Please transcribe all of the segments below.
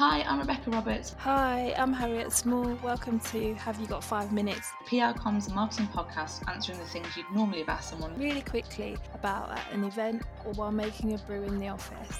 Hi, I'm Rebecca Roberts, Hi, I'm Harriet Small. Welcome to Have You Got Five Minutes? PR comms and marketing podcast, answering the things you'd normally have asked someone. Really quickly about at an event or while making a brew in the office.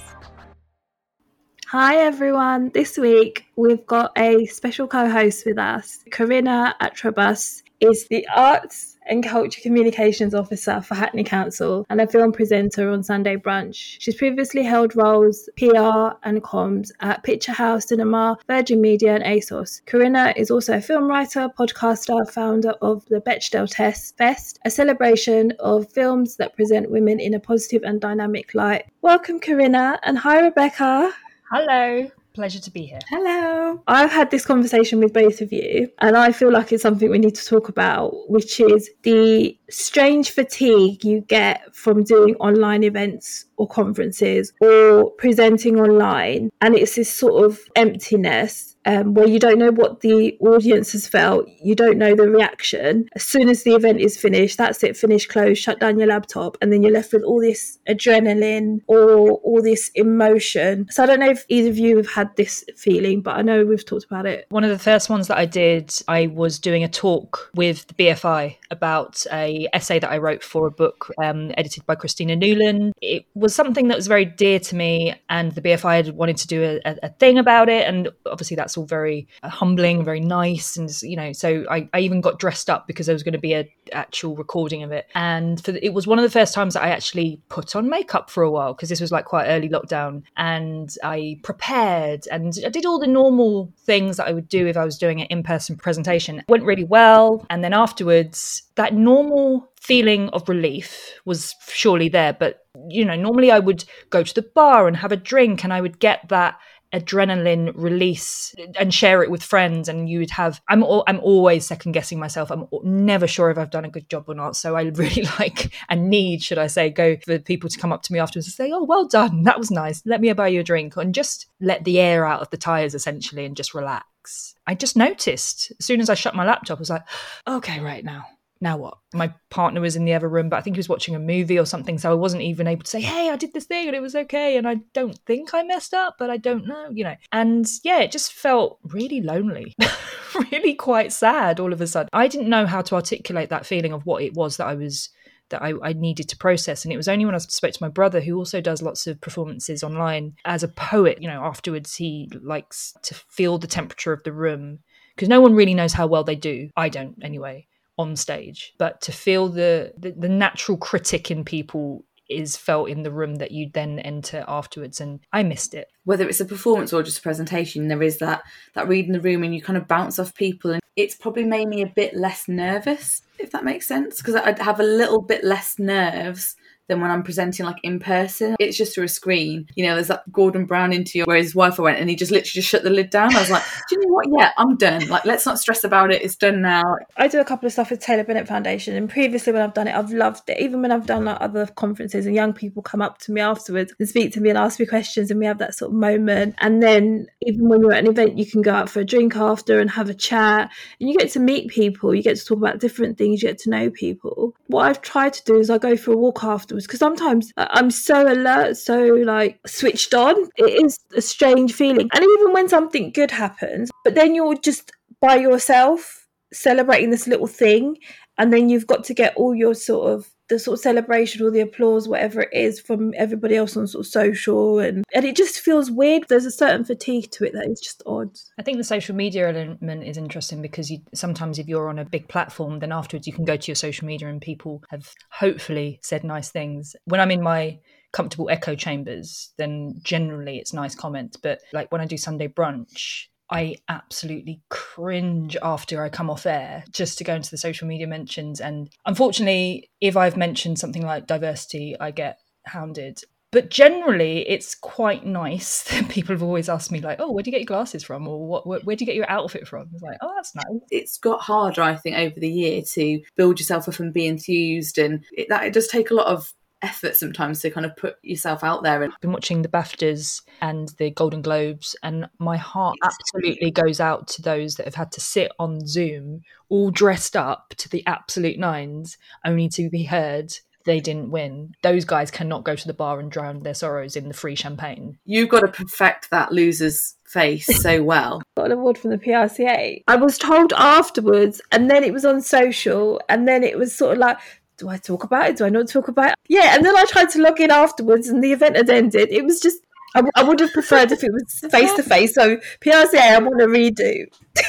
Hi everyone. This week we've got a special co-host with us. Corrina Antrobus is the arts and culture communications officer for Hackney Council and a film presenter on Sunday Brunch. She's previously held roles PR and comms at Picturehouse Cinema, Virgin Media, and ASOS. Corrina is also a film writer, podcaster, founder of the Bechdel Test Fest, a celebration of films that present women in a positive and dynamic light. Welcome, Corrina, and hi, Rebecca. Hello. Pleasure to be here. Hello. I've had this conversation with both of you, and I feel like it's something we need to talk about, which is the strange fatigue you get from doing online events or conferences or presenting online. And it's this sort of emptiness um, where you don't know what the audience has felt, you don't know the reaction. As soon as the event is finished, that's it, finish, close, shut down your laptop, and then you're left with all this adrenaline or all this emotion. So I don't know if either of you have had this feeling, but I know we've talked about it. One of the first ones that I did, I was doing a talk with the BFI about a essay that I wrote for a book um, edited by Christina Newland. It was something that was very dear to me, and the BFI had wanted to do a, a thing about it, and obviously that's all very uh, humbling, very nice, and you know. So I, I even got dressed up because there was going to be a actual recording of it, and for the, it was one of the first times that I actually put on makeup for a while because this was like quite early lockdown, and I prepared and I did all the normal things that I would do if I was doing an in person presentation. It went really well, and then afterwards, that normal feeling of relief was surely there, but you know, normally I would go to the bar and have a drink, and I would get that adrenaline release and share it with friends and you would have I'm all, I'm always second guessing myself. I'm never sure if I've done a good job or not. So I really like and need should I say go for people to come up to me afterwards and say oh well done. That was nice. Let me buy you a drink and just let the air out of the tires essentially and just relax. I just noticed as soon as I shut my laptop I was like okay right now now what? My partner was in the other room, but I think he was watching a movie or something. So I wasn't even able to say, hey, I did this thing and it was okay. And I don't think I messed up, but I don't know, you know. And yeah, it just felt really lonely, really quite sad all of a sudden. I didn't know how to articulate that feeling of what it was that I was that I, I, needed to process. And it was only when I spoke to my brother, who also does lots of performances online as a poet, you know, afterwards he likes to feel the temperature of the room because no one really knows how well they do. I don't anyway on stage but to feel the, the, the natural critic in people is felt in the room that you then enter afterwards and i missed it. Whether it's a performance or just a presentation there is that that read in the room and you kind of bounce off people and it's probably made me a bit less nervous if that makes sense because i'd have a little bit less nerves than when I'm presenting like in person. It's just through a screen. You know, there's that Gordon Brown interview where his wife went and he just literally just shut the lid down. I was like, do you know what? Yeah, I'm done. Like, let's not stress about it. It's done now. I do a couple of stuff with Taylor Bennett Foundation, and previously when I've done it, I've loved it. Even when I've done like other conferences and young people come up to me afterwards and speak to me and ask me questions, and we have that sort of moment. And then even when you're at an event, you can go out for a drink after and have a chat, and you get to meet people. You get to talk about different things. You get to know people. What I've tried to do is I go for a walk afterwards because sometimes I'm so alert, so like switched on. It is a strange feeling. And even when something good happens, but then you're just by yourself celebrating this little thing, and then you've got to get all your sort of the sort of celebration or the applause, whatever it is, from everybody else on sort of social, and and it just feels weird. There's a certain fatigue to it that is just odd. I think the social media element is interesting because you sometimes if you're on a big platform, then afterwards you can go to your social media and people have hopefully said nice things. When I'm in my comfortable echo chambers, then generally it's nice comments. But like when I do Sunday brunch, I absolutely cringe after I come off air just to go into the social media mentions. And unfortunately, if I've mentioned something like diversity, I get hounded. But generally, it's quite nice people have always asked me, like, oh, where do you get your glasses from? Or what, where, where do you get your outfit from? It's like, oh, that's nice. It's got harder, I think, over the year to build yourself up and be enthused. And it, that, it does take a lot of effort sometimes to kind of put yourself out there and I've been watching the BAFTAs and the Golden Globes, and my heart absolutely goes out to those that have had to sit on Zoom all dressed up to the absolute nines, only to be heard they didn't win. Those guys cannot go to the bar and drown their sorrows in the free champagne. you've got to perfect that loser's face so well. got an award from the PRCA. I was told afterwards, and then it was on social, and then it was sort of like, do I talk about it? Do I not talk about it? Yeah, and then I tried to log in afterwards, and the event had ended. It was just—I would have preferred if it was face to face. So PRCA, I want to redo.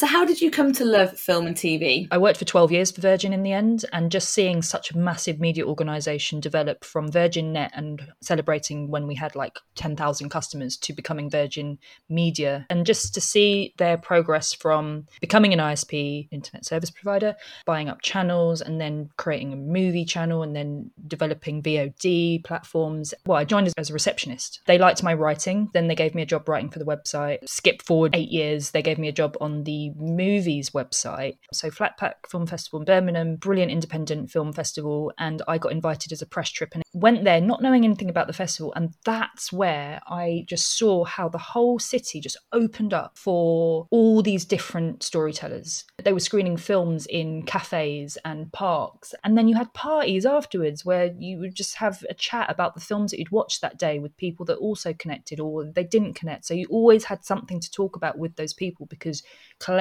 So how did you come to love film and TV? I worked for 12 years for Virgin in the end, and just seeing such a massive media organization develop from Virgin Net and celebrating when we had like 10,000 customers to becoming Virgin Media, and just to see their progress from becoming an ISP, internet service provider, buying up channels, and then creating a movie channel, and then developing VOD platforms. Well, I joined as a receptionist. They liked my writing, then they gave me a job writing for the website. Skip forward eight years, they gave me a job on the movies website. So Flatpack Film Festival in Birmingham, brilliant independent film festival, and I got invited as a press trip and went there not knowing anything about the festival. And that's where I just saw how the whole city just opened up for all these different storytellers. They were screening films in cafes and parks, and then you had parties afterwards where you would just have a chat about the films that you'd watched that day with people that also connected or they didn't connect. So you always had something to talk about with those people because collectively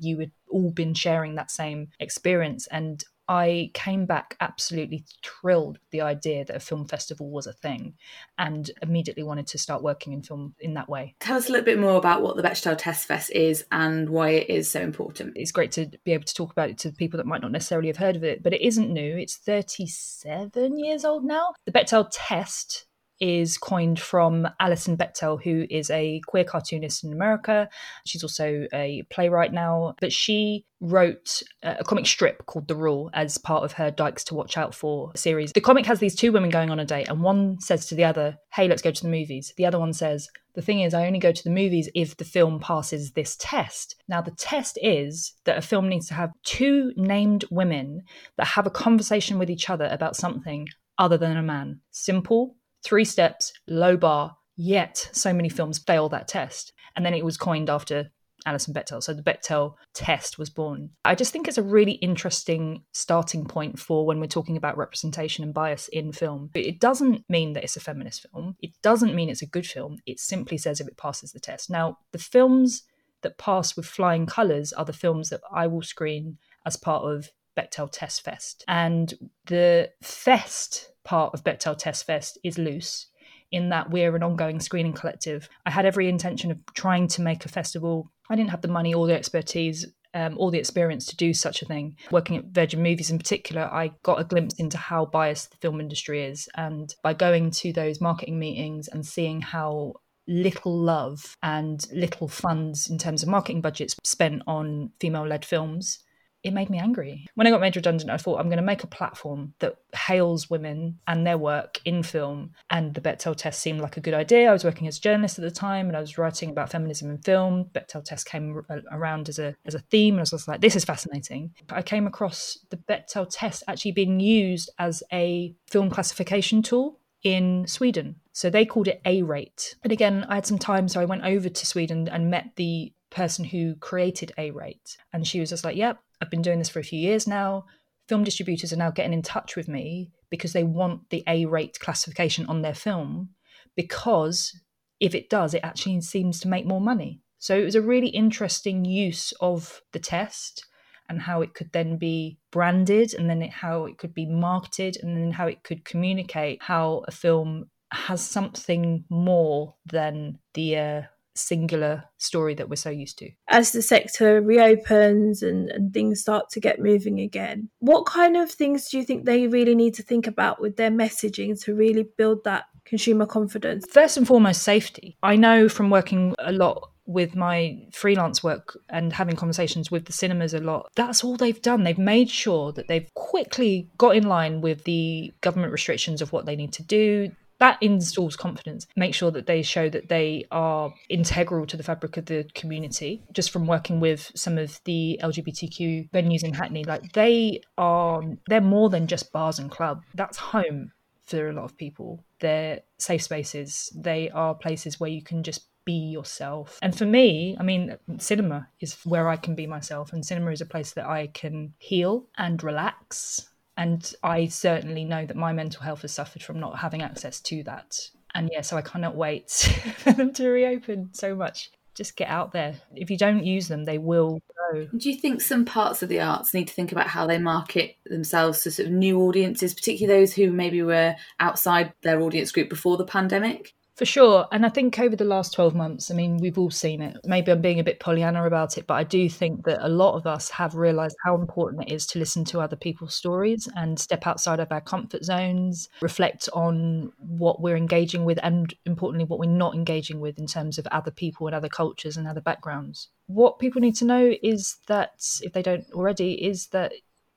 you had all been sharing that same experience and I came back absolutely thrilled with the idea that a film festival was a thing and immediately wanted to start working in film in that way. Tell us a little bit more about what the Bechdel Test Fest is and why it is so important. It's great to be able to talk about it to people that might not necessarily have heard of it, but it isn't new. It's 37 years old now. The Bechdel test is coined from Alison Bechdel, who is a queer cartoonist in America. She's also a playwright now, but she wrote a comic strip called The Rule as part of her Dykes to Watch Out For series. The comic has these two women going on a date, and one says to the other, Hey, let's go to the movies. The other one says, The thing is, I only go to the movies if the film passes this test. Now, the test is that a film needs to have two named women that have a conversation with each other about something other than a man. Simple, three steps, low bar, yet so many films fail that test. And then it was coined after Alison Bechdel. So the Bechdel test was born. I just think it's a really interesting starting point for when we're talking about representation and bias in film. It doesn't mean that it's a feminist film. It doesn't mean it's a good film. It simply says if it passes the test. Now, the films that pass with flying colours are the films that I will screen as part of Bechdel Test Fest. And the fest part of Bechdel Test Fest is loose in that we're an ongoing screening collective. I had every intention of trying to make a festival. I didn't have the money or the expertise um, or the experience to do such a thing. Working at Virgin Movies in particular, I got a glimpse into how biased the film industry is. And by going to those marketing meetings and seeing how little love and little funds in terms of marketing budgets spent on female led films, it made me angry. When I got made redundant, I thought I'm going to make a platform that hails women and their work in film. And the Bechdel test seemed like a good idea. I was working as a journalist at the time and I was writing about feminism in film. Bechdel test came uh, around as a as a theme, and I was like, this is fascinating. I came across the Bechdel test actually being used as a film classification tool in Sweden. So they called it A rate. And again, I had some time, so I went over to Sweden and met the person who created A rate. And she was just like, yep, I've been doing this for a few years now. Film distributors are now getting in touch with me because they want the A rate classification on their film because if it does, it actually seems to make more money. So it was a really interesting use of the test and how it could then be branded and then it, how it could be marketed and then how it could communicate how a film has something more than the uh, singular story that we're so used to. As the sector reopens and, and things start to get moving again, what kind of things do you think they really need to think about with their messaging to really build that consumer confidence? First and foremost, safety. I know from working a lot with my freelance work and having conversations with the cinemas a lot, that's all they've done. They've made sure that they've quickly got in line with the government restrictions of what they need to do that installs confidence. Make sure that they show that they are integral to the fabric of the community. Just from working with some of the LGBTQ venues in Hackney, like they are, they're more than just bars and club. That's home for a lot of people. They're safe spaces. They are places where you can just be yourself. And for me, I mean, cinema is where I can be myself, and cinema is a place that I can heal and relax. And I certainly know that my mental health has suffered from not having access to that. And yeah, so I cannot wait for them to reopen so much. Just get out there. If you don't use them, they will go. Do you think some parts of the arts need to think about how they market themselves to sort of new audiences, particularly those who maybe were outside their audience group before the pandemic? For sure. And I think over the last 12 months, I mean, we've all seen it. Maybe I'm being a bit Pollyanna about it, but I do think that a lot of us have realized how important it is to listen to other people's stories and step outside of our comfort zones, reflect on what we're engaging with, and importantly, what we're not engaging with in terms of other people and other cultures and other backgrounds. What people need to know is that, if they don't already, is that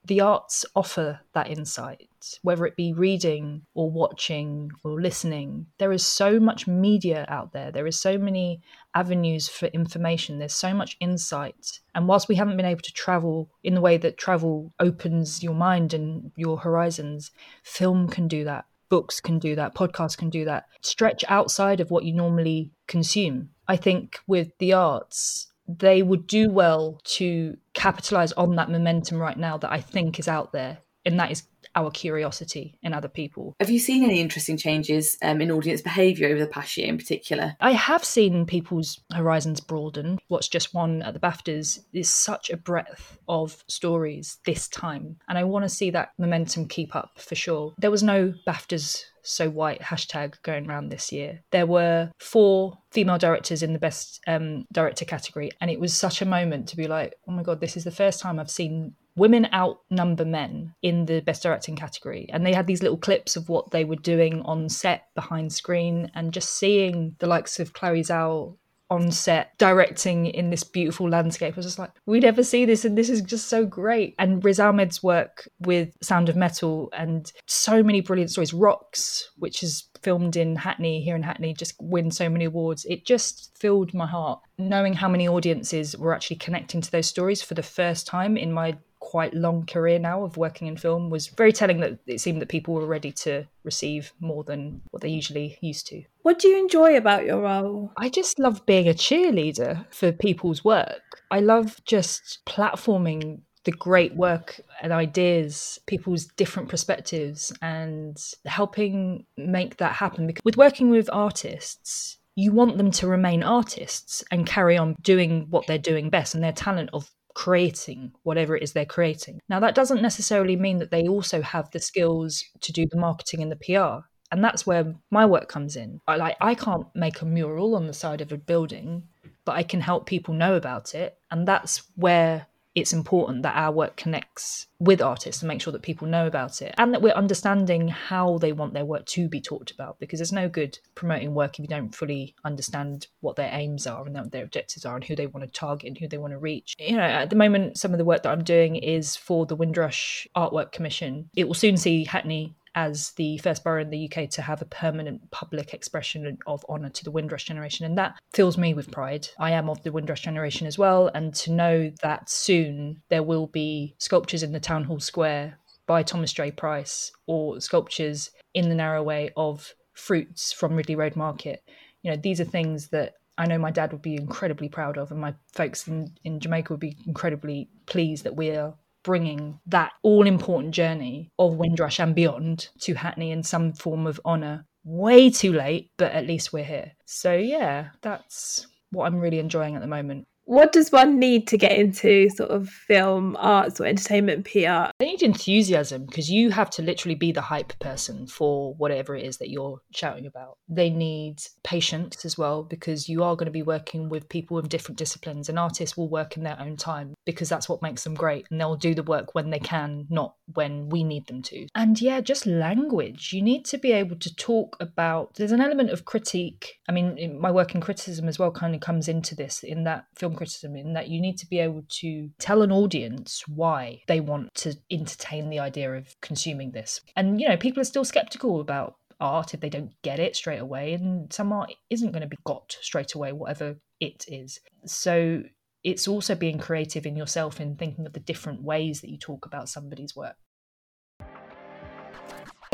the arts offer that insight, whether it be reading or watching or listening. There is so much media out there, there is so many avenues for information, there's so much insight. And whilst we haven't been able to travel in the way that travel opens your mind and your horizons, film can do that. Books can do that, podcasts can do that. Stretch outside of what you normally consume. I think with the arts, they would do well to capitalize on that momentum right now that I think is out there. And that is our curiosity in other people. Have you seen any interesting changes um, in audience behaviour over the past year in particular? I have seen people's horizons broaden. What's just won at the BAFTAs is such a breadth of stories this time. And I want to see that momentum keep up for sure. There was no BAFTAs so white hashtag going around this year. There were four female directors in the best um, director category, and it was such a moment to be like, oh my god, this is the first time I've seen women outnumber men in the best directing category and they had these little clips of what they were doing on set behind screen and just seeing the likes of Chloe Zhao on set directing in this beautiful landscape. I was just like, we never see this, and this is just so great. And Riz Ahmed's work with Sound of Metal and so many brilliant stories. Rocks, which is filmed in Hackney, here in Hackney, just win so many awards. It just filled my heart knowing how many audiences were actually connecting to those stories for the first time in my quite long career now of working in film was very telling that it seemed that people were ready to receive more than what they usually used to. What do you enjoy about your role? I just love being a cheerleader for people's work. I love just platforming the great work and ideas, people's different perspectives, and helping make that happen. Because with working with artists, you want them to remain artists and carry on doing what they're doing best and their talent of creating whatever it is they're creating. Now, that doesn't necessarily mean that they also have the skills to do the marketing and the PR. And that's where my work comes in. I, like I can't make a mural on the side of a building, but I can help people know about it. And that's where it's important that our work connects with artists and make sure that people know about it and that we're understanding how they want their work to be talked about because there's no good promoting work if you don't fully understand what their aims are and their objectives are and who they want to target and who they want to reach. You know at the moment some of the work that i'm doing is for the windrush artwork commission. It will soon see hackney as the first borough in the UK to have a permanent public expression of honour to the Windrush generation. And that fills me with pride. I am of the Windrush generation as well. And to know that soon there will be sculptures in the Town Hall Square by Thomas J. Price or sculptures in the narrow way of fruits from Ridley Road Market. You know, these are things that I know my dad would be incredibly proud of, and my folks in, in Jamaica would be incredibly pleased that we're bringing that all important journey of Windrush and beyond to Hackney in some form of honour. Way too late, but at least we're here. So, yeah, that's what I'm really enjoying at the moment what does one need to get into sort of film arts or entertainment PR? They need enthusiasm because you have to literally be the hype person for whatever it is that you're shouting about. They need patience as well because you are going to be working with people in different disciplines and artists will work in their own time because that's what makes them great and they'll do the work when they can, not when we need them to. And yeah, just language. You need to be able to talk about there's an element of critique. I mean, my work in criticism as well kind of comes into this in that film criticism in that you need to be able to tell an audience why they want to entertain the idea of consuming this. And, you know, people are still skeptical about art if they don't get it straight away, and some art isn't going to be got straight away, whatever it is. So it's also being creative in yourself in thinking of the different ways that you talk about somebody's work.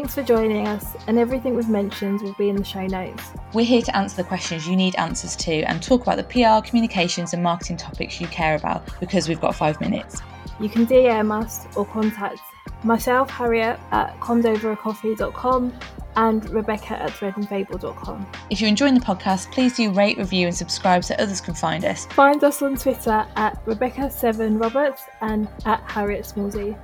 Thanks for joining us, and everything we've mentioned will be in the show notes. We're here to answer the questions you need answers to and talk about the PR, communications, and marketing topics you care about because we've got five minutes. You can DM us or contact myself, Harriet, at comsovercoffee.com and Rebecca at threadandfable.com. If you're enjoying the podcast, please do rate, review, and subscribe so others can find us. Find us on Twitter at Rebecca7Roberts and at Harriet Smallsy.